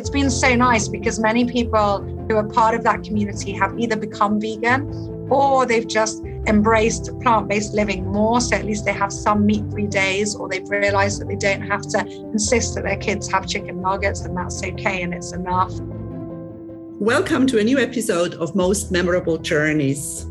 it's been so nice because many people who are part of that community have either become vegan or they've just embraced plant based living more. So at least they have some meat free days, or they've realized that they don't have to insist that their kids have chicken nuggets and that's okay and it's enough. Welcome to a new episode of Most Memorable Journeys.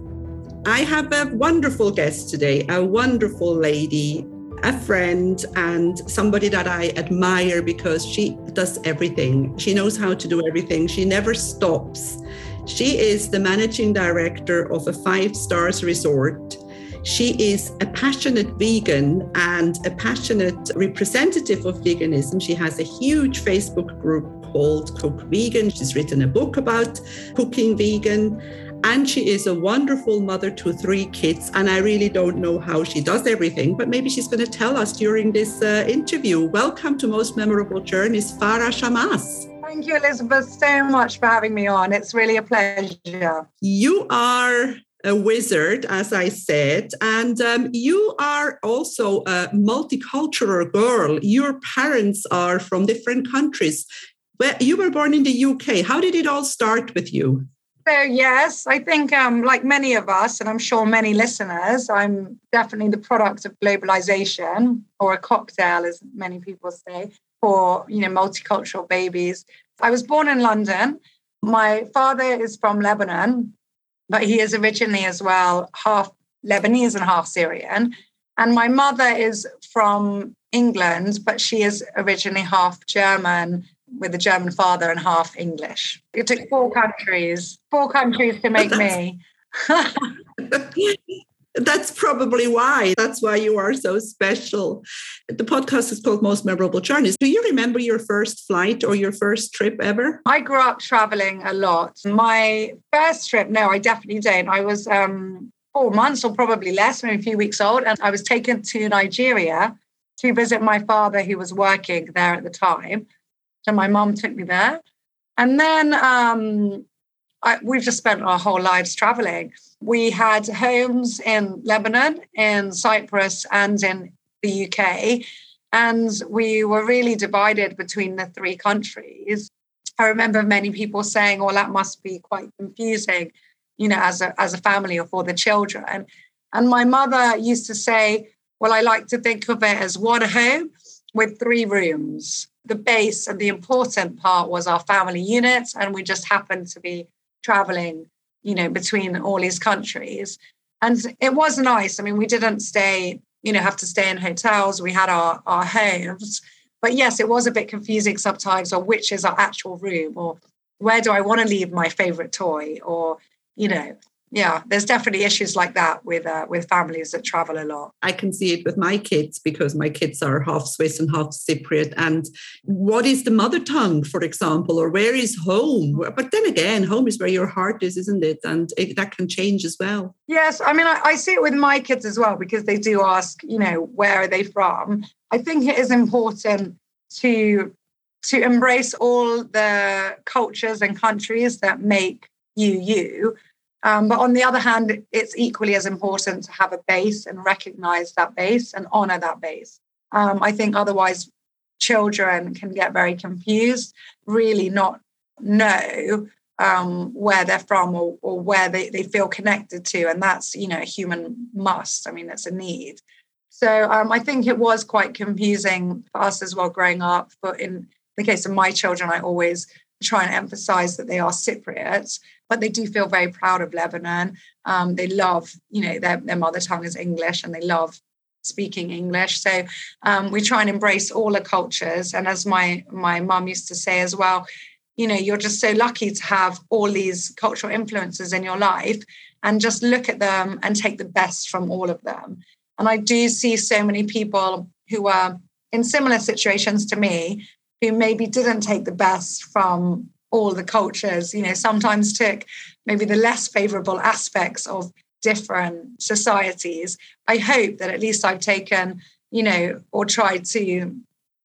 I have a wonderful guest today, a wonderful lady, a friend, and somebody that I admire because she does everything. She knows how to do everything, she never stops. She is the managing director of a five stars resort. She is a passionate vegan and a passionate representative of veganism. She has a huge Facebook group called Cook Vegan. She's written a book about cooking vegan. And she is a wonderful mother to three kids. And I really don't know how she does everything, but maybe she's going to tell us during this uh, interview. Welcome to Most Memorable Journeys, Farah Shammas. Thank you, Elizabeth, so much for having me on. It's really a pleasure. You are a wizard, as I said, and um, you are also a multicultural girl. Your parents are from different countries. Well, you were born in the UK. How did it all start with you? So yes, I think um, like many of us, and I'm sure many listeners, I'm definitely the product of globalization, or a cocktail, as many people say for you know multicultural babies. I was born in London. My father is from Lebanon, but he is originally as well half Lebanese and half Syrian. And my mother is from England, but she is originally half German with a German father and half English. It took four countries, four countries to make me. That's probably why. That's why you are so special. The podcast is called Most Memorable Journeys. Do you remember your first flight or your first trip ever? I grew up traveling a lot. My first trip, no, I definitely don't. I was um, four months or probably less, maybe a few weeks old, and I was taken to Nigeria to visit my father who was working there at the time. So my mom took me there. And then um, I, we've just spent our whole lives traveling. We had homes in Lebanon, in Cyprus, and in the UK. And we were really divided between the three countries. I remember many people saying, well, that must be quite confusing, you know, as a, as a family or for the children. And my mother used to say, well, I like to think of it as one home with three rooms. The base and the important part was our family unit, and we just happened to be traveling, you know, between all these countries. And it was nice. I mean, we didn't stay, you know, have to stay in hotels. We had our, our homes. But yes, it was a bit confusing sometimes, or which is our actual room, or where do I want to leave my favorite toy, or, you know, yeah there's definitely issues like that with uh, with families that travel a lot. I can see it with my kids because my kids are half swiss and half cypriot. And what is the mother tongue for example or where is home? But then again home is where your heart is isn't it? And it, that can change as well. Yes i mean I, I see it with my kids as well because they do ask you know where are they from? I think it is important to to embrace all the cultures and countries that make you you um, but on the other hand, it's equally as important to have a base and recognize that base and honor that base. Um, I think otherwise, children can get very confused, really not know um, where they're from or, or where they, they feel connected to. And that's, you know, a human must. I mean, it's a need. So um, I think it was quite confusing for us as well growing up. But in the case of my children, I always try and emphasize that they are Cypriots but they do feel very proud of Lebanon. Um, they love, you know, their, their mother tongue is English and they love speaking English. So um, we try and embrace all the cultures. And as my my mum used to say as well, you know, you're just so lucky to have all these cultural influences in your life and just look at them and take the best from all of them. And I do see so many people who are in similar situations to me who maybe didn't take the best from all the cultures, you know, sometimes took maybe the less favorable aspects of different societies. I hope that at least I've taken, you know, or tried to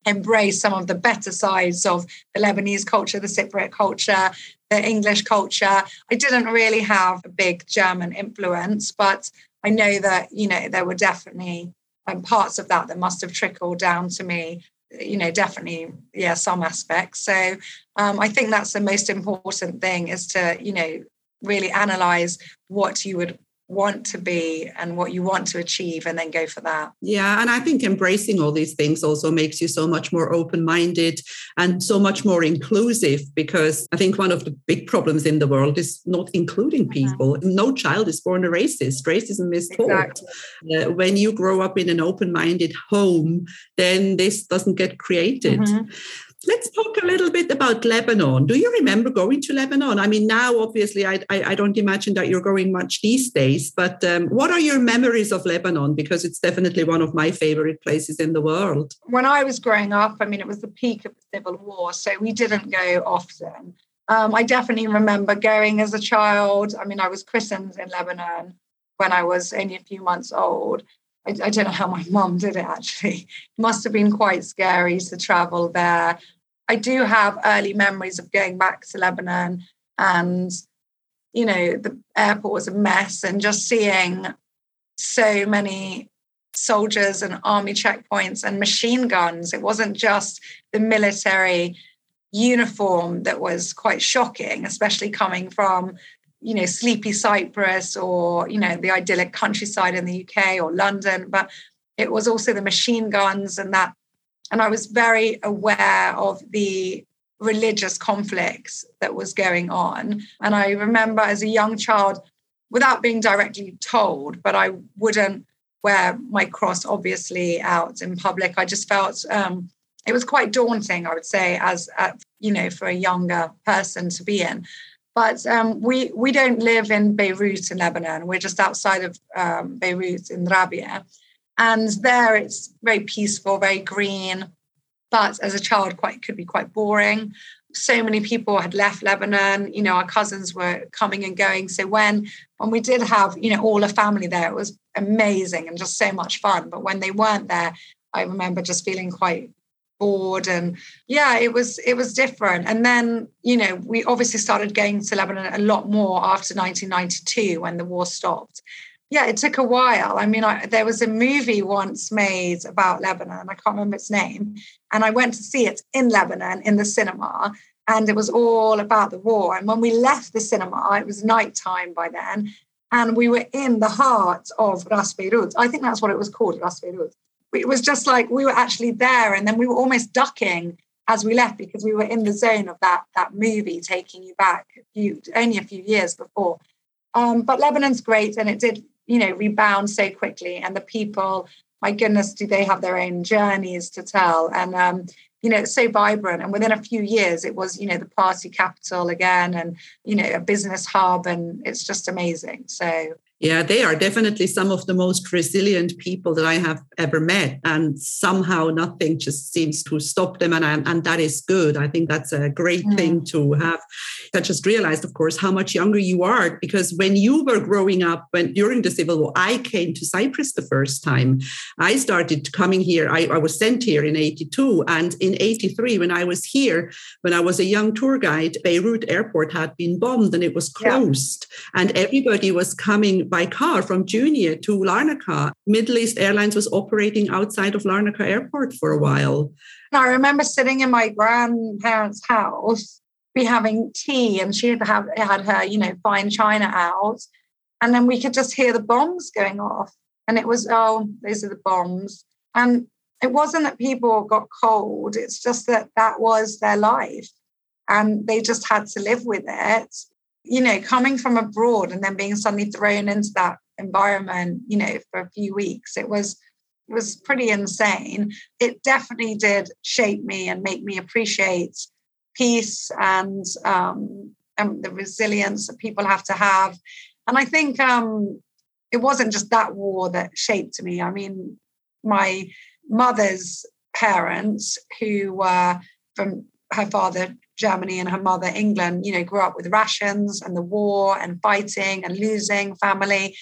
embrace some of the better sides of the Lebanese culture, the Cypriot culture, the English culture. I didn't really have a big German influence, but I know that, you know, there were definitely um, parts of that that must have trickled down to me you know, definitely, yeah, some aspects. So um, I think that's the most important thing is to, you know, really analyze what you would want to be and what you want to achieve and then go for that yeah and i think embracing all these things also makes you so much more open-minded and so much more inclusive because i think one of the big problems in the world is not including mm-hmm. people mm-hmm. no child is born a racist racism is taught exactly. uh, when you grow up in an open-minded home then this doesn't get created mm-hmm. Let's talk a little bit about Lebanon. Do you remember going to Lebanon? I mean, now obviously, I, I, I don't imagine that you're going much these days, but um, what are your memories of Lebanon? Because it's definitely one of my favorite places in the world. When I was growing up, I mean, it was the peak of the Civil War, so we didn't go often. Um, I definitely remember going as a child. I mean, I was christened in Lebanon when I was only a few months old. I, I, don't know how my mum did it actually. It must have been quite scary to travel there. I do have early memories of going back to Lebanon and, you know, the airport was a mess and just seeing so many soldiers and army checkpoints and machine guns. It wasn't just the military uniform that was quite shocking, especially coming from, you know, sleepy Cyprus or, you know, the idyllic countryside in the UK or London, but it was also the machine guns and that and I was very aware of the religious conflicts that was going on. And I remember as a young child, without being directly told, but I wouldn't wear my cross obviously out in public. I just felt um, it was quite daunting, I would say, as uh, you know, for a younger person to be in. But um, we we don't live in Beirut in Lebanon. We're just outside of um, Beirut in Rabia, and there it's very peaceful, very green, but as a child, quite could be quite boring. So many people had left Lebanon. You know, our cousins were coming and going. So when when we did have, you know, all a family there, it was amazing and just so much fun. But when they weren't there, I remember just feeling quite bored and yeah it was it was different and then you know we obviously started going to lebanon a lot more after 1992 when the war stopped yeah, it took a while. I mean, I, there was a movie once made about Lebanon. I can't remember its name. And I went to see it in Lebanon in the cinema. And it was all about the war. And when we left the cinema, it was nighttime by then. And we were in the heart of Ras Beirut. I think that's what it was called, Ras Beirut. It was just like we were actually there. And then we were almost ducking as we left because we were in the zone of that, that movie taking you back a few, only a few years before. Um, but Lebanon's great, and it did you know rebound so quickly and the people my goodness do they have their own journeys to tell and um, you know it's so vibrant and within a few years it was you know the party capital again and you know a business hub and it's just amazing so yeah, they are definitely some of the most resilient people that I have ever met. And somehow nothing just seems to stop them. And, and that is good. I think that's a great mm. thing to have. I just realized, of course, how much younger you are because when you were growing up, when during the Civil War, I came to Cyprus the first time. I started coming here. I, I was sent here in 82. And in 83, when I was here, when I was a young tour guide, Beirut airport had been bombed and it was closed. Yeah. And everybody was coming by car from Jounieh to Larnaca. Middle East Airlines was operating outside of Larnaca Airport for a while. I remember sitting in my grandparents' house, be having tea, and she had have, had her, you know, fine china out, and then we could just hear the bombs going off, and it was oh, those are the bombs, and it wasn't that people got cold; it's just that that was their life, and they just had to live with it you know, coming from abroad and then being suddenly thrown into that environment, you know, for a few weeks, it was it was pretty insane. It definitely did shape me and make me appreciate peace and um, and the resilience that people have to have. And I think um, it wasn't just that war that shaped me. I mean, my mother's parents, who were from her father Germany and her mother, England, you know, grew up with rations and the war and fighting and losing family.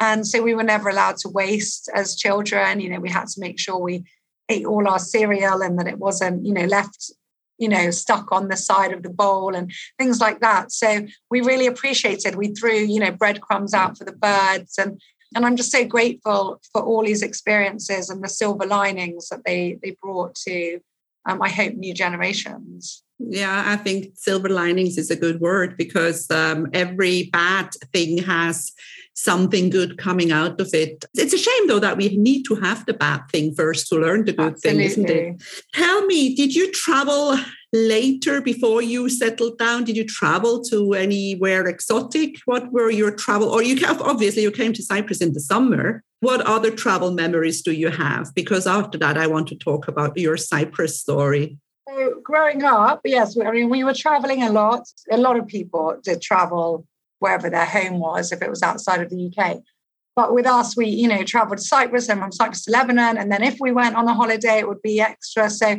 And so we were never allowed to waste as children. You know, we had to make sure we ate all our cereal and that it wasn't, you know, left, you know, stuck on the side of the bowl and things like that. So we really appreciated. We threw, you know, breadcrumbs out for the birds and and I'm just so grateful for all these experiences and the silver linings that they they brought to um, I hope, new generations. Yeah, I think silver linings is a good word because um, every bad thing has something good coming out of it. It's a shame, though, that we need to have the bad thing first to learn the good Absolutely. thing, isn't it? Tell me, did you travel later before you settled down? Did you travel to anywhere exotic? What were your travel? Or you have obviously you came to Cyprus in the summer. What other travel memories do you have? Because after that, I want to talk about your Cyprus story. So growing up, yes, I mean we were traveling a lot. A lot of people did travel wherever their home was, if it was outside of the UK. But with us, we, you know, traveled to Cyprus and from Cyprus to Lebanon. And then if we went on a holiday, it would be extra. So,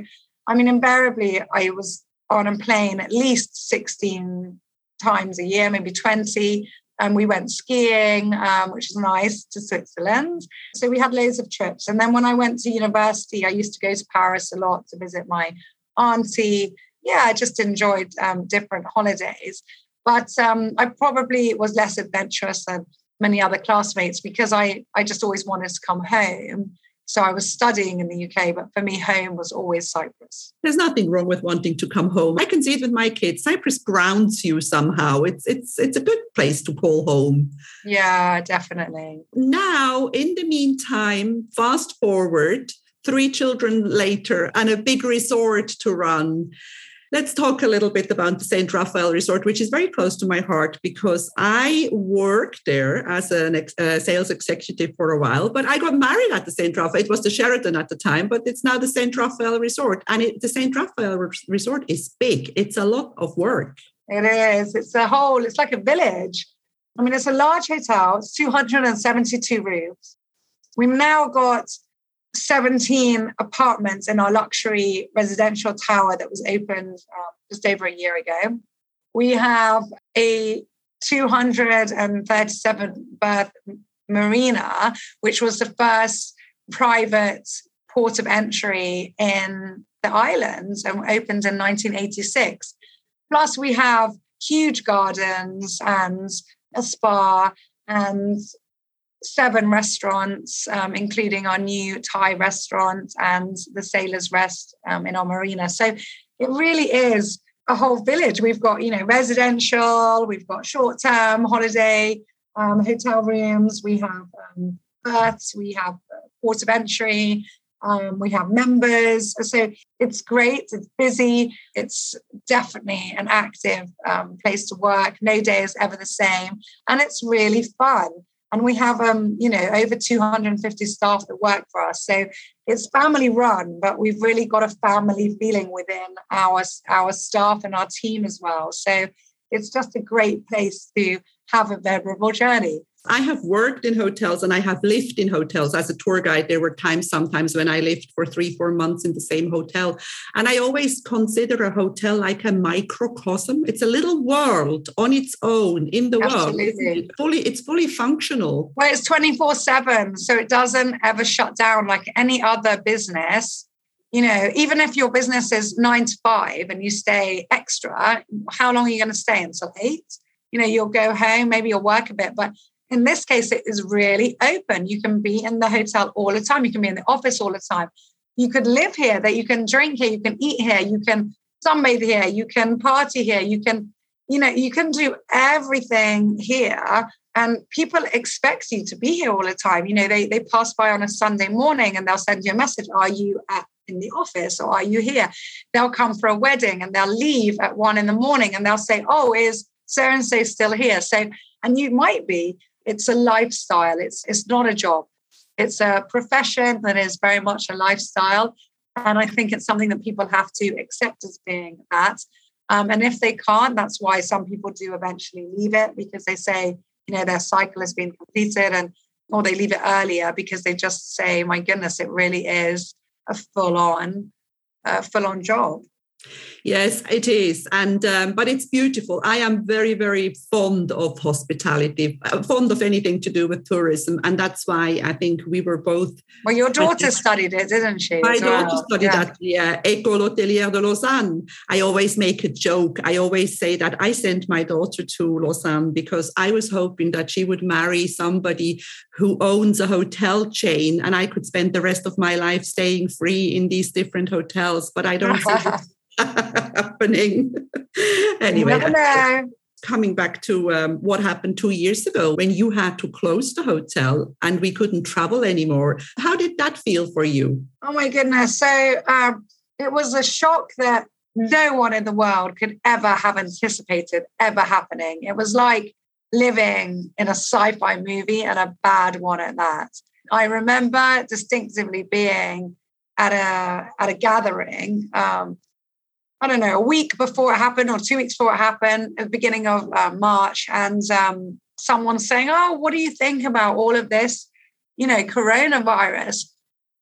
I mean, invariably, I was on a plane at least 16 times a year, maybe 20. And we went skiing, um, which is nice, to Switzerland. So we had loads of trips. And then when I went to university, I used to go to Paris a lot to visit my auntie. Yeah, I just enjoyed um, different holidays. But um, I probably was less adventurous than many other classmates because I, I just always wanted to come home. So I was studying in the UK, but for me, home was always Cyprus. There's nothing wrong with wanting to come home. I can see it with my kids. Cyprus grounds you somehow. It's it's it's a good place to call home. Yeah, definitely. Now, in the meantime, fast forward, three children later, and a big resort to run. Let's talk a little bit about the St. Raphael Resort, which is very close to my heart because I worked there as a ex- uh, sales executive for a while, but I got married at the St. Raphael. It was the Sheraton at the time, but it's now the St. Raphael Resort. And it, the St. Raphael Resort is big, it's a lot of work. It is. It's a whole, it's like a village. I mean, it's a large hotel, it's 272 rooms. We've now got 17 apartments in our luxury residential tower that was opened um, just over a year ago. We have a 237 berth marina, which was the first private port of entry in the islands and opened in 1986. Plus, we have huge gardens and a spa and seven restaurants, um, including our new Thai restaurant and the Sailors Rest um, in our marina. So it really is a whole village. We've got, you know, residential, we've got short term holiday um, hotel rooms, we have um, we have port of entry. Um, we have members. So it's great. It's busy. It's definitely an active um, place to work. No day is ever the same. And it's really fun and we have um you know over 250 staff that work for us. So it's family run but we've really got a family feeling within our our staff and our team as well. So it's just a great place to have a memorable journey I have worked in hotels and I have lived in hotels as a tour guide. There were times sometimes when I lived for three, four months in the same hotel. And I always consider a hotel like a microcosm. It's a little world on its own in the Absolutely. world. It's fully, it's fully functional. Well, it's 24 7. So it doesn't ever shut down like any other business. You know, even if your business is nine to five and you stay extra, how long are you going to stay until eight? You know, you'll go home, maybe you'll work a bit, but in this case, it is really open. You can be in the hotel all the time. You can be in the office all the time. You could live here, that you can drink here, you can eat here, you can sunbathe here, you can party here, you can, you know, you can do everything here. And people expect you to be here all the time. You know, they, they pass by on a Sunday morning and they'll send you a message Are you at in the office or are you here? They'll come for a wedding and they'll leave at one in the morning and they'll say, Oh, is so and so still here? So, and you might be, it's a lifestyle. It's it's not a job. It's a profession that is very much a lifestyle. And I think it's something that people have to accept as being that. Um, and if they can't, that's why some people do eventually leave it because they say, you know, their cycle has been completed and or they leave it earlier because they just say, my goodness, it really is a full on, full on job. Yes, it is, and um, but it's beautiful. I am very, very fond of hospitality, uh, fond of anything to do with tourism, and that's why I think we were both. Well, your daughter studied it, didn't she? My daughter well? studied yeah. at the uh, École Hôtelière de Lausanne. I always make a joke. I always say that I sent my daughter to Lausanne because I was hoping that she would marry somebody who owns a hotel chain, and I could spend the rest of my life staying free in these different hotels. But I don't happening. anyway, coming back to um, what happened two years ago when you had to close the hotel and we couldn't travel anymore. How did that feel for you? Oh my goodness. So um, it was a shock that no one in the world could ever have anticipated ever happening. It was like living in a sci fi movie and a bad one at that. I remember distinctively being at a at a gathering um, I don't know, a week before it happened or two weeks before it happened, at the beginning of uh, March, and um, someone saying, "Oh, what do you think about all of this, you know, coronavirus?"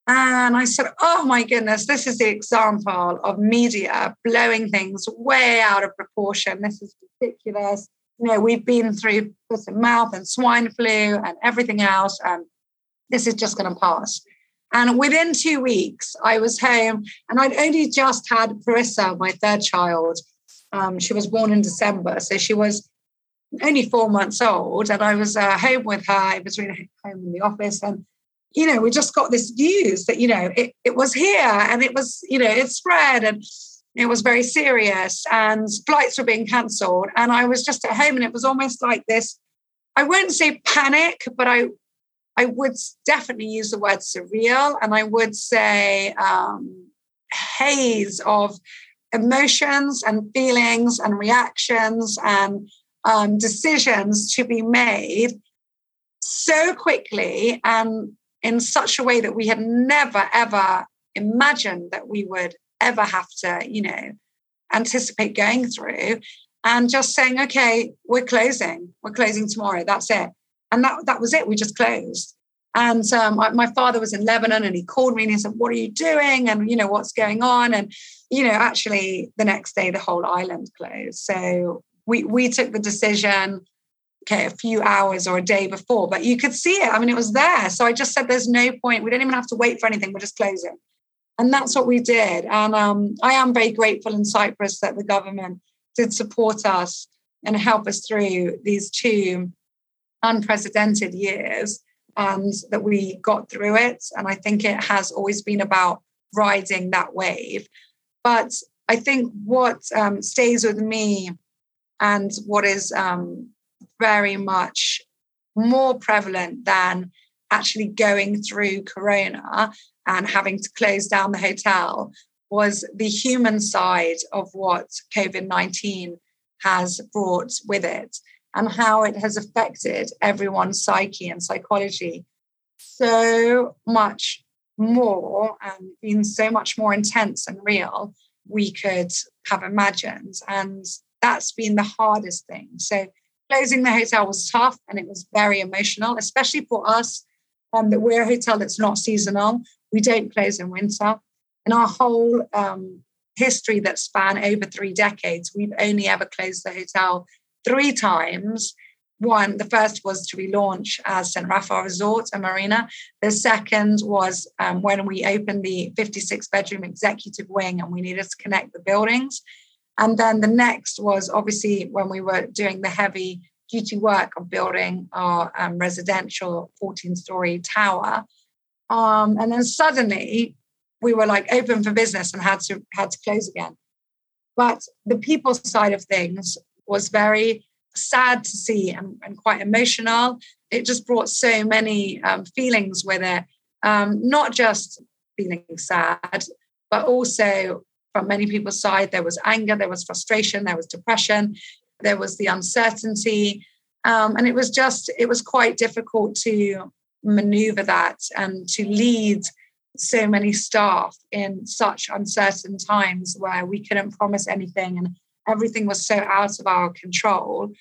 And I said, "Oh my goodness, this is the example of media blowing things way out of proportion. This is ridiculous. You know, we've been through foot and mouth and swine flu and everything else, and this is just going to pass." And within two weeks, I was home and I'd only just had Parissa, my third child. Um, she was born in December. So she was only four months old. And I was uh, home with her. I was really home in the office. And, you know, we just got this news that, you know, it, it was here and it was, you know, it spread and it was very serious and flights were being cancelled. And I was just at home and it was almost like this I won't say panic, but I I would definitely use the word surreal and I would say um, haze of emotions and feelings and reactions and um, decisions to be made so quickly and in such a way that we had never ever imagined that we would ever have to, you know, anticipate going through and just saying, okay, we're closing, we're closing tomorrow, that's it and that that was it. We just closed. And um, I, my father was in Lebanon, and he called me and he said, "What are you doing? And you know what's going on?" And you know, actually, the next day the whole island closed. So we we took the decision. Okay, a few hours or a day before, but you could see it. I mean, it was there. So I just said, "There's no point. We don't even have to wait for anything. We're just closing." And that's what we did. And um, I am very grateful in Cyprus that the government did support us and help us through these two unprecedented years and that we got through it. And I think it has always been about riding that wave. But I think what um, stays with me and what is um, very much more prevalent than actually going through Corona and having to close down the hotel was the human side of what COVID 19 has brought with it and how it has affected everyone's psyche and psychology so much more and been so much more intense and real we could have imagined. And that's been the hardest thing. So closing the hotel was tough and it was very emotional, especially for us um, that we're a hotel that's not seasonal. We don't close in winter. In our whole um, history that span over three decades, we've only ever closed the hotel three times. One, the first was to relaunch as St. Raphael Resort and Marina. The second was um, when we opened the 56 bedroom executive wing and we needed to connect the buildings. And then the next was obviously when we were doing the heavy duty work of building our um, residential 14 story tower. Um, and then suddenly we were like open for business and had to had to close again. But the people side of things was very sad to see and, and quite emotional. It just brought so many um, feelings with it, um, not just feeling sad, but also from many people's side, there was anger, there was frustration, there was depression, there was the uncertainty. Um, and it was just, it was quite difficult to maneuver that and to lead so many staff in such uncertain times where we couldn't promise anything and everything was so out of our control.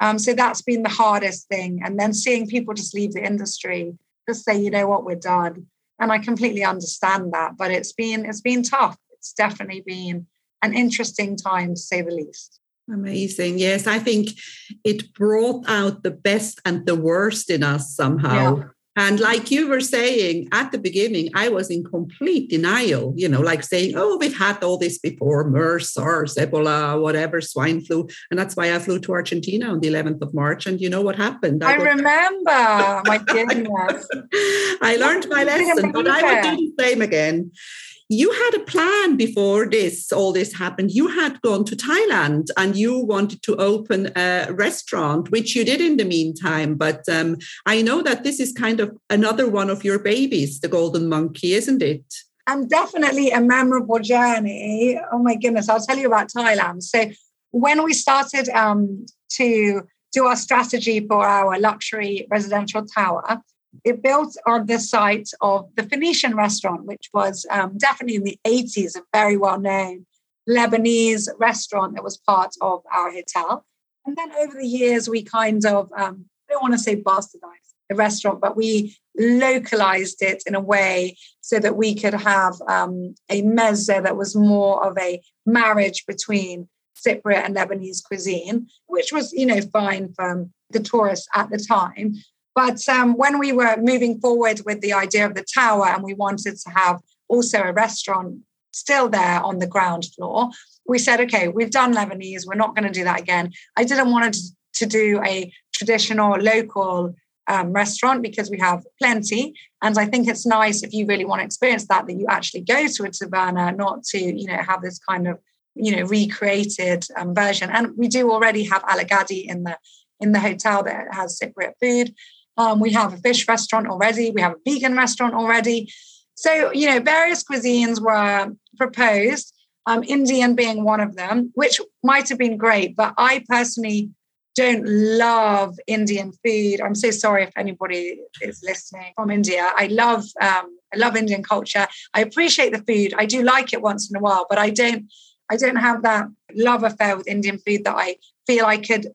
Um, so that's been the hardest thing. And then seeing people just leave the industry, just say, you know what, we're done. And I completely understand that, but it's been it's been tough. It's definitely been an interesting time to say the least. Amazing. Yes, I think it brought out the best and the worst in us somehow. Yeah. And like you were saying at the beginning, I was in complete denial, you know, like saying, oh, we've had all this before MERS, SARS, Ebola, whatever, swine flu. And that's why I flew to Argentina on the 11th of March. And you know what happened? I, I remember. My goodness. I learned my lesson, but I would do the same again you had a plan before this all this happened. You had gone to thailand and you wanted to open a restaurant which you did in the meantime. But um, i know that this is kind of another one of your babies the golden monkey isn't it? And definitely a memorable journey. Oh my goodness i'll tell you about thailand. So when we started um, to do our strategy for our luxury residential tower it built on the site of the Phoenician restaurant, which was um, definitely in the 80s a very well known Lebanese restaurant that was part of our hotel. And then over the years, we kind of, um, I don't want to say bastardized the restaurant, but we localized it in a way so that we could have um, a mezze that was more of a marriage between Cypriot and Lebanese cuisine, which was, you know, fine for the tourists at the time. But um, when we were moving forward with the idea of the tower and we wanted to have also a restaurant still there on the ground floor, we said, okay, we've done Lebanese, we're not going to do that again. I didn't want to, do a traditional local um, restaurant because we have plenty. And I think it's nice if you really want to experience that, that you actually go to a taverna, not to, you know, have this kind of, you know, recreated um, version. And we do already have Alagadi in the in the hotel that has Cypriot food. Um, we have a fish restaurant already. We have a vegan restaurant already. So, you know, various cuisines were proposed, um, Indian being one of them, which might have been great. But I personally don't love Indian food. I'm so sorry if anybody is listening from India. I love um, I love Indian culture. I appreciate the food. I do like it once in a while, but I don't I don't have that love affair with Indian food that I feel I could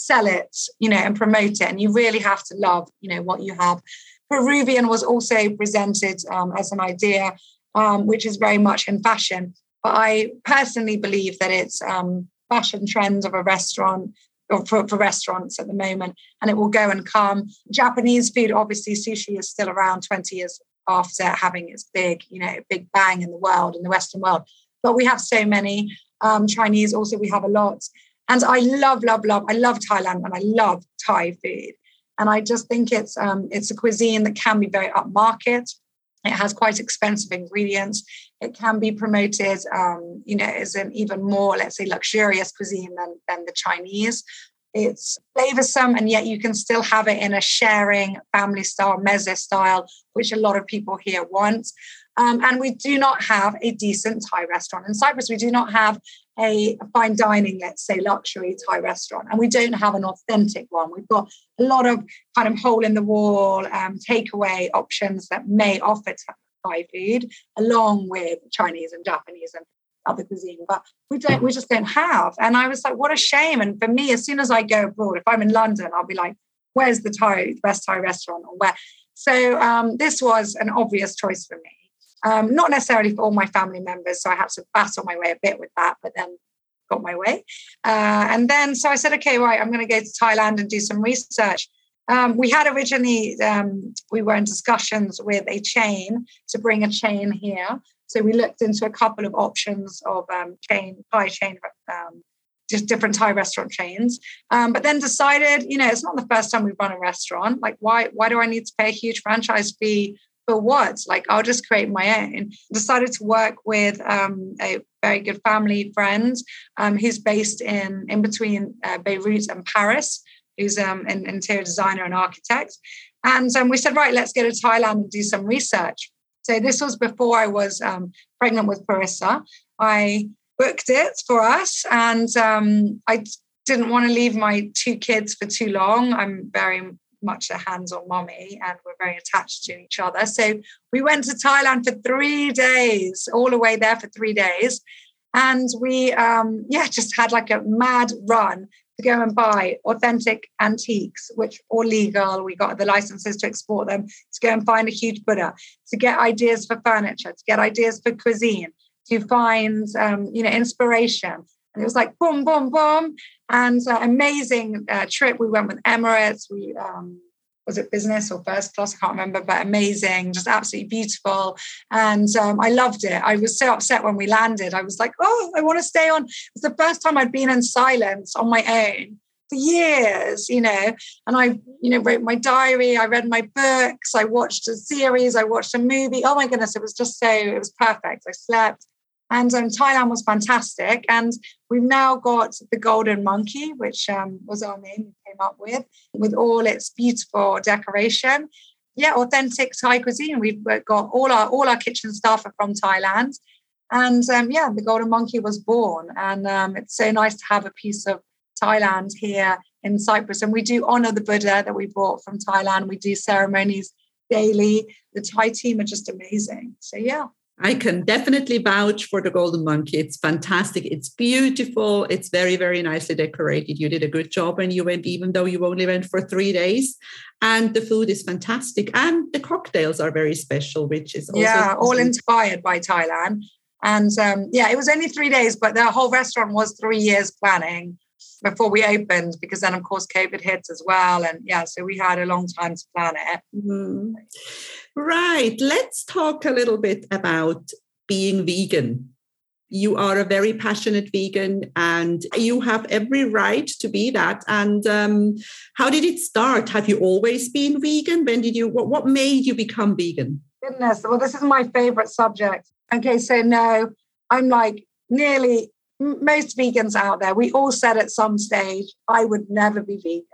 sell it, you know, and promote it. And you really have to love, you know, what you have. Peruvian was also presented um, as an idea, um, which is very much in fashion. But I personally believe that it's um, fashion trends of a restaurant or for, for restaurants at the moment, and it will go and come. Japanese food, obviously, sushi is still around 20 years after having its big, you know, big bang in the world, in the Western world. But we have so many. Um, Chinese also, we have a lot. And I love, love, love. I love Thailand and I love Thai food. And I just think it's um, it's a cuisine that can be very upmarket. It has quite expensive ingredients. It can be promoted, um, you know, as an even more, let's say, luxurious cuisine than, than the Chinese. It's flavorsome, and yet you can still have it in a sharing family style, meze style, which a lot of people here want. Um, and we do not have a decent Thai restaurant in Cyprus. We do not have a, fine dining, let's say, luxury Thai restaurant, and we don't have an authentic one. We've got a lot of kind of hole in the wall um, takeaway options that may offer Thai food along with Chinese and Japanese and other cuisine, but we don't. We just don't have. And I was like, what a shame. And for me, as soon as I go abroad, if I'm in London, I'll be like, where's the Thai, the best Thai restaurant, or where? So um, this was an obvious choice for me. Um, not necessarily for all my family members, so I had to battle my way a bit with that, but then got my way. Uh, and then, so I said, okay, right, I'm going to go to Thailand and do some research. Um, we had originally, um, we were in discussions with a chain to bring a chain here. So we looked into a couple of options of um, chain, Thai chain, um, just different Thai restaurant chains. Um, but then decided, you know, it's not the first time we've run a restaurant. Like, why, why do I need to pay a huge franchise fee for what? Like, I'll just create my own. Decided to work with um, a very good family friend um, who's based in in between uh, Beirut and Paris, who's um, an interior designer and architect. And um, we said, right, let's go to Thailand and do some research. So this was before I was um, pregnant with Parissa. I booked it for us, and um, I didn't want to leave my two kids for too long. I'm very much a hands-on mommy and we're very attached to each other. So we went to Thailand for three days, all the way there for three days. And we um, yeah, just had like a mad run to go and buy authentic antiques, which are legal. We got the licenses to export them, to go and find a huge Buddha, to get ideas for furniture, to get ideas for cuisine. to find, um, you know, inspiration. And it was like boom, boom, boom, and uh, amazing uh, trip. We went with Emirates. We um, was it business or first class? I can't remember, but amazing, just absolutely beautiful. And um, I loved it. I was so upset when we landed. I was like, oh, I want to stay on. It was the first time I'd been in silence on my own for years, you know. And I, you know, wrote my diary, I read my books, I watched a series, I watched a movie. Oh my goodness, it was just so, it was perfect. I slept. And um, Thailand was fantastic. And we've now got the Golden Monkey, which um, was our name we came up with, with all its beautiful decoration. Yeah, authentic Thai cuisine. We've got all our all our kitchen staff are from Thailand. And um, yeah, the Golden Monkey was born. And um, it's so nice to have a piece of Thailand here in Cyprus. And we do honor the Buddha that we brought from Thailand. We do ceremonies daily. The Thai team are just amazing. So, yeah. I can definitely vouch for the Golden Monkey. It's fantastic. It's beautiful. It's very, very nicely decorated. You did a good job when you went, even though you only went for three days. And the food is fantastic. And the cocktails are very special, which is also. Yeah, all inspired by Thailand. And um, yeah, it was only three days, but the whole restaurant was three years planning before we opened because then of course covid hit as well and yeah so we had a long time to plan it. Mm-hmm. right let's talk a little bit about being vegan. You are a very passionate vegan and you have every right to be that and um, how did it start? Have you always been vegan? When did you what, what made you become vegan? Goodness well this is my favorite subject. Okay so no i'm like nearly most vegans out there, we all said at some stage, I would never be vegan.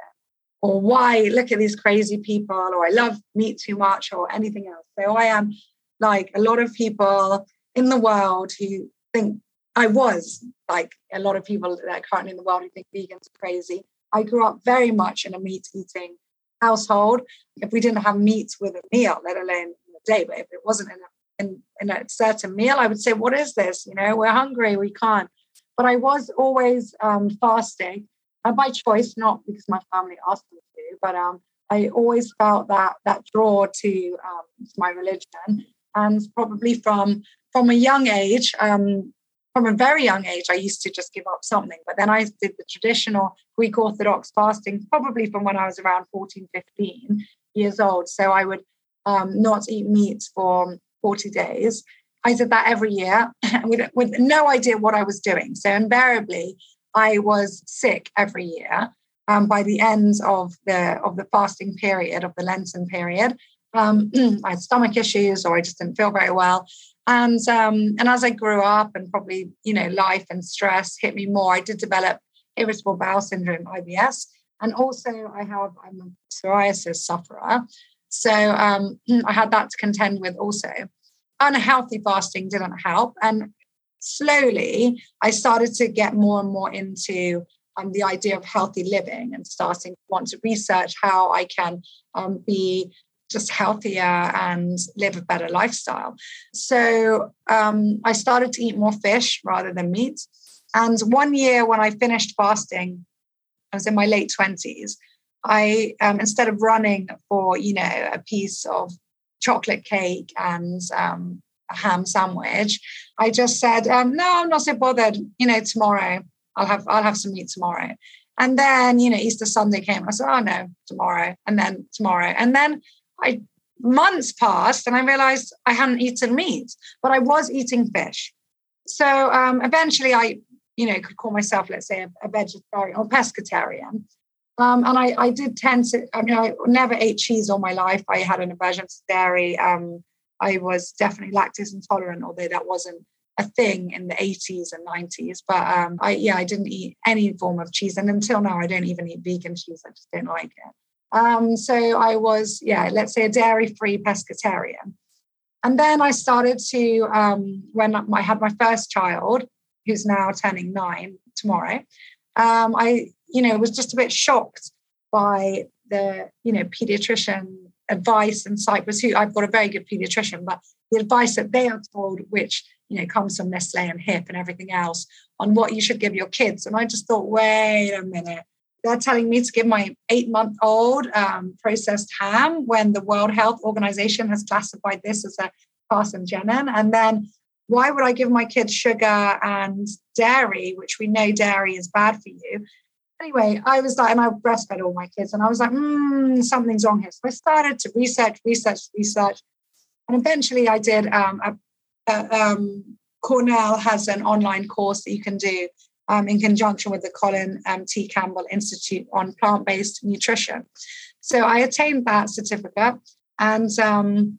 Or why look at these crazy people, or I love meat too much, or anything else. So I am like a lot of people in the world who think I was like a lot of people that are currently in the world who think vegans are crazy. I grew up very much in a meat eating household. If we didn't have meat with a meal, let alone a day, but if it wasn't in a, in, in a certain meal, I would say, What is this? You know, we're hungry, we can't but I was always um, fasting uh, by choice, not because my family asked me to, but um, I always felt that that draw to, um, my religion, and probably from from a young age, um, from a very young age, I used to just give up something. But then I did the traditional Greek Orthodox fasting, probably from when I was around 14, 15 years old. So I would um, not eat meat for 40 days. I did that every year with, with no idea what I was doing. So invariably, I was sick every year. Um, by the end of the of the fasting period of the Lenten period, um, I had stomach issues or I just didn't feel very well. And um, and as I grew up and probably you know life and stress hit me more, I did develop irritable bowel syndrome (IBS), and also I have I'm a psoriasis sufferer. So um, I had that to contend with also unhealthy fasting didn't help. And slowly, I started to get more and more into um, the idea of healthy living and starting to want to research how I can um, be just healthier and live a better lifestyle. So um, I started to eat more fish rather than meat. And one year when I finished fasting, I was in my late 20s. I, um, instead of running for, you know, a piece of chocolate cake and um, a ham sandwich. I just said, um, no, I'm not so bothered. You know, tomorrow I'll have I'll have some meat tomorrow. And then you know Easter Sunday came. I said, oh no, tomorrow, and then tomorrow, and then I months passed, and I realized I hadn't eaten meat, but I was eating fish. So um, eventually, I you know could call myself, let's say, a, a vegetarian or pescatarian. Um, and I, I did tend to, I mean, I never ate cheese all my life. I had an aversion to dairy. Um, I was definitely lactose intolerant, although that wasn't a thing in the 80s and 90s. But um, I, yeah, I didn't eat any form of cheese. And until now, I don't even eat vegan cheese. I just don't like it. Um, so I was, yeah, let's say a dairy free pescatarian. And then I started to, um, when I had my first child, who's now turning nine tomorrow, um, I you know, was just a bit shocked by the, you know, pediatrician advice in Cyprus, who I've got a very good pediatrician, but the advice that they are told, which, you know, comes from Nestle and HiPP and everything else, on what you should give your kids. And I just thought, wait a minute. They're telling me to give my eight month old um, processed ham when the World Health Organization has classified this as a carcinogen. And then why would I give my kids sugar and dairy, which we know dairy is bad for you? Anyway, I was like, and I breastfed all my kids, and I was like, mm, something's wrong here. So I started to research, research, research. And eventually I did um, a, a, um, Cornell has an online course that you can do um, in conjunction with the Colin um, T. Campbell Institute on plant based nutrition. So I attained that certificate and um,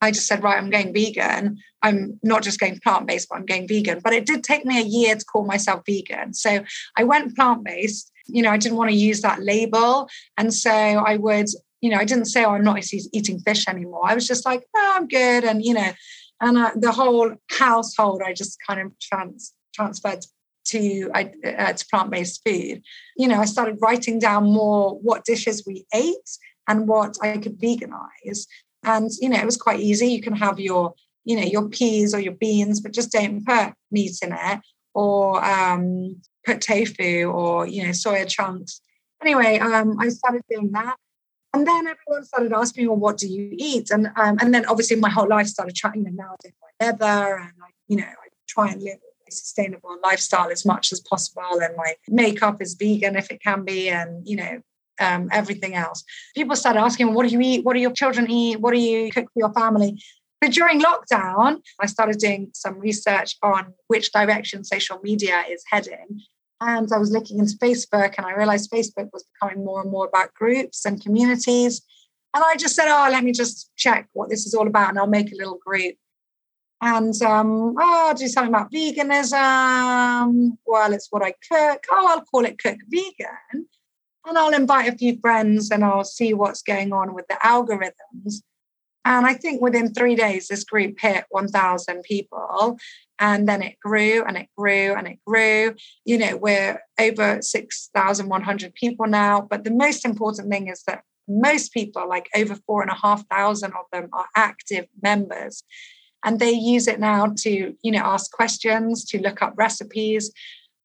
I just said, right, I'm going vegan. I'm not just going plant based, but I'm going vegan. But it did take me a year to call myself vegan. So I went plant based. You know, I didn't want to use that label. And so I would, you know, I didn't say, oh, I'm not eating fish anymore. I was just like, oh, I'm good. And, you know, and uh, the whole household, I just kind of trans- transferred to uh, to plant based food. You know, I started writing down more what dishes we ate and what I could veganize. And you know, it was quite easy. You can have your you know your peas or your beans, but just don't put meat in it or um, put tofu or you know soya chunks. Anyway, um, I started doing that. And then everyone started asking me, well, what do you eat? And um, and then obviously my whole life started trying, you know, now I do my leather and I, you know, I try and live a sustainable lifestyle as much as possible and my makeup is vegan if it can be and you know um, everything else. People started asking what do you eat? What do your children eat? What do you cook for your family? But during lockdown i started doing some research on which direction social media is heading. And i was looking into facebook and i realized facebook was becoming more and more about groups and communities. And i just said oh let me just check what this is all about and i'll make a little group. And um, oh, I'll do something about veganism. Well, it's what I cook. Oh, I'll call it Cook Vegan. And I'll invite a few friends and I'll see what's going on with the algorithms. And I think within three days, this group hit 1,000 people. And then it grew and it grew and it grew. You know, we're over 6,100 people now. But the most important thing is that most people, like over four and a half thousand of them, are active members and they use it now to you know ask questions to look up recipes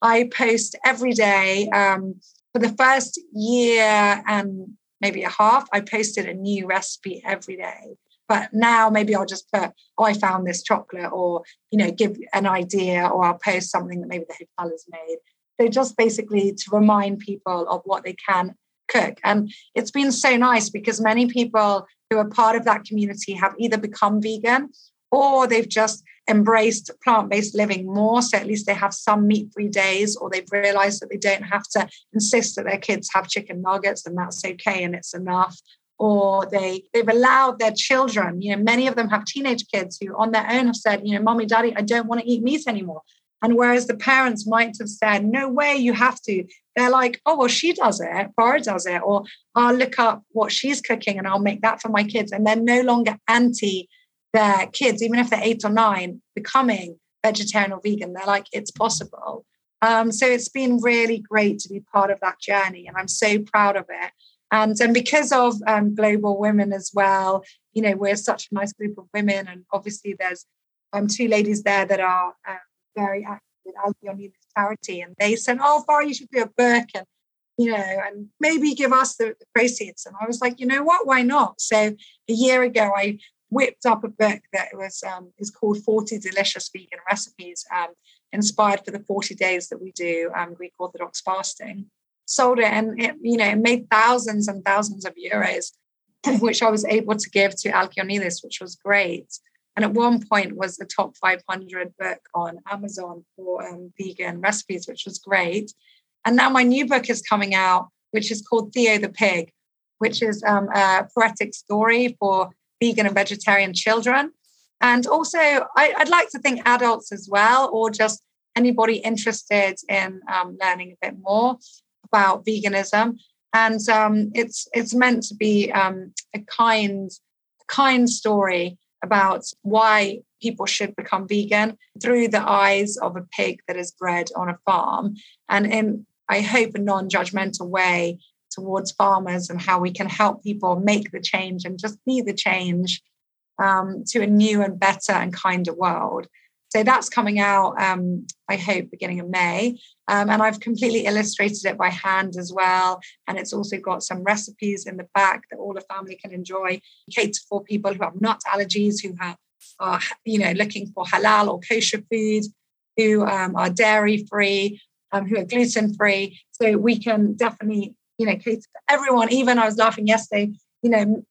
i post every day um, for the first year and maybe a half i posted a new recipe every day. But now maybe i'll just put oh i found this chocolate or you know give an idea or i'll post something that maybe the hotel has made. So just basically to remind people of what they can cook. And it's been so nice because many people who are part of that community have either become vegan or they've just embraced plant based living more. So at least they have some meat free days, or they've realized that they don't have to insist that their kids have chicken nuggets and that's okay and it's enough. Or they, they've allowed their children, you know, many of them have teenage kids who on their own have said, you know, mommy, daddy, I don't want to eat meat anymore. And whereas the parents might have said, no way, you have to, they're like, oh, well, she does it, Bar does it, or I'll look up what she's cooking and I'll make that for my kids. And they're no longer anti their kids, even if they're eight or nine, becoming vegetarian or vegan. They're like, it's possible. Um, so it's been really great to be part of that journey, and I'm so proud of it. And, and because of um, global women as well, you know, we're such a nice group of women, and obviously there's um, two ladies there that are uh, very active with Alkyone charity, and they said, "Oh, Farah, you should do a book and you know, and maybe give us the, the proceeds." And I was like, you know what, why not? So a year ago, I whipped up a book that was um, is called 40 Delicious Vegan Recipes, um, inspired for the 40 days that we do um, Greek Orthodox fasting. Sold it and it, you know, it made thousands and thousands of euros, which I was able to give to Alkyonidis, which was great. And at one point was the top 500 book on Amazon for um, vegan recipes, which was great. And now my new book is coming out, which is called Theo the Pig, which is um, a poetic story for vegan and vegetarian children. And also, I, would like to think adults as well, or just anybody interested in um, learning a bit more about veganism. And um, it's it's meant to be um, a kind kind story about why people should become vegan through the eyes of a pig that is bred on a farm, and in I hope a non-judgmental way towards farmers and how we can help people make the change and just be the change um, to a new and better and kinder world. So that's coming out, um, I hope, beginning of May. Um, and I've completely illustrated it by hand as well. And it's also got some recipes in the back that all the family can enjoy, cater for people who have nut allergies, who have are, you know, looking for halal or kosher food, who um, are dairy free, um, who are gluten free. So we can definitely, you know, cater everyone. Even I was laughing yesterday, you know,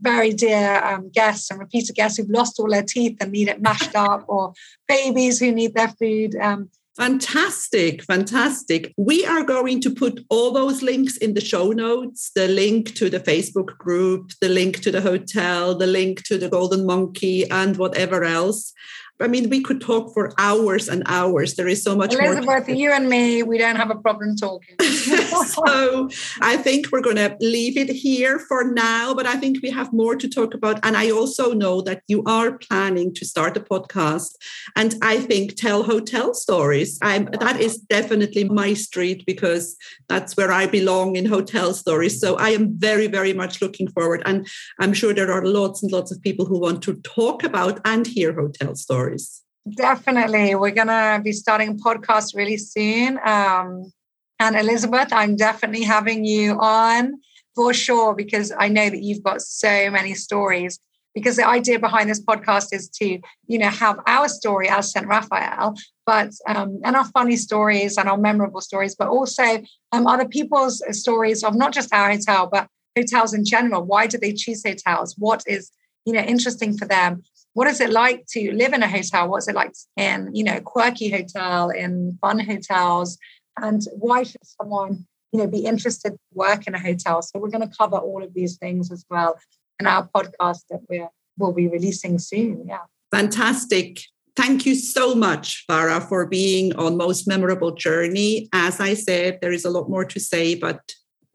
very dear um, guests and repeated guests who've lost all their teeth and need it mashed up, or babies who need their food. Um, Fantastic, fantastic. We are going to put all those links in the show notes the link to the Facebook group, the link to the hotel, the link to the Golden Monkey, and whatever else. I mean, we could talk for hours and hours. There is so much Elizabeth, you and me, we don't have a problem talking. so I think we're going to leave it here for now, but I think we have more to talk about. And I also know that you are planning to start a podcast. And I think tell hotel stories. I'm, that is definitely my street because that's where I belong in hotel stories. So I am very, very much looking forward. And I'm sure there are lots and lots of people who want to talk about and hear hotel stories stories. Definitely. We're going to be starting a podcast really soon. Um, and Elizabeth, I'm definitely having you on for sure because I know that you've got so many stories. Because the idea behind this podcast is to, you know, have our story as St. Raphael, but um, and our funny stories and our memorable stories, but also um, other people's stories of not just our hotel, but hotels in general. Why do they choose hotels? What is, you know, interesting for them? What is it like to live in a hotel? What's it like in, you know, quirky hotel, in fun hotels? And why should someone, you know, be interested to work in a hotel? So we're going to cover all of these things as well in our podcast that we're will be releasing soon. Yeah. Fantastic. Thank you so much, Farah, for being on Most Memorable Journey. As I said, there is a lot more to say, but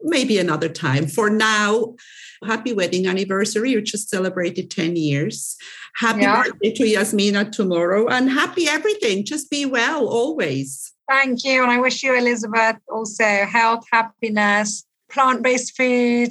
maybe another time. For now, happy wedding anniversary. You just celebrated 10 years. Happy yeah. birthday to Yasmina tomorrow and happy everything. Just be well always. Thank you. And I wish you, Elizabeth, also health, happiness, plant based food,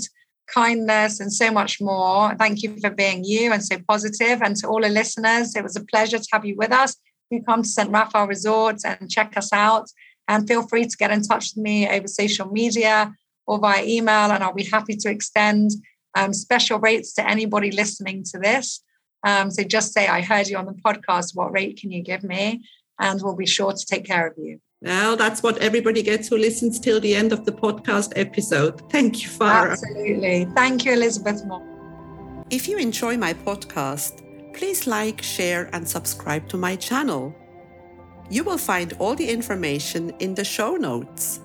kindness, and so much more. Thank you for being you and so positive. And to all the listeners, it was a pleasure to have you with us. You come to St. Raphael Resorts and check us out. And feel free to get in touch with me over social media or via email, and I'll be happy to extend um, special rates to anybody listening to this. Um, so just say, I heard you on the podcast. What rate can you give me? And we'll be sure to take care of you. Well, that's what everybody gets who listens till the end of the podcast episode. Thank you, Farah. Absolutely. Thank you, Elizabeth Moore. If you enjoy my podcast, please like, share, and subscribe to my channel. You will find all the information in the show notes.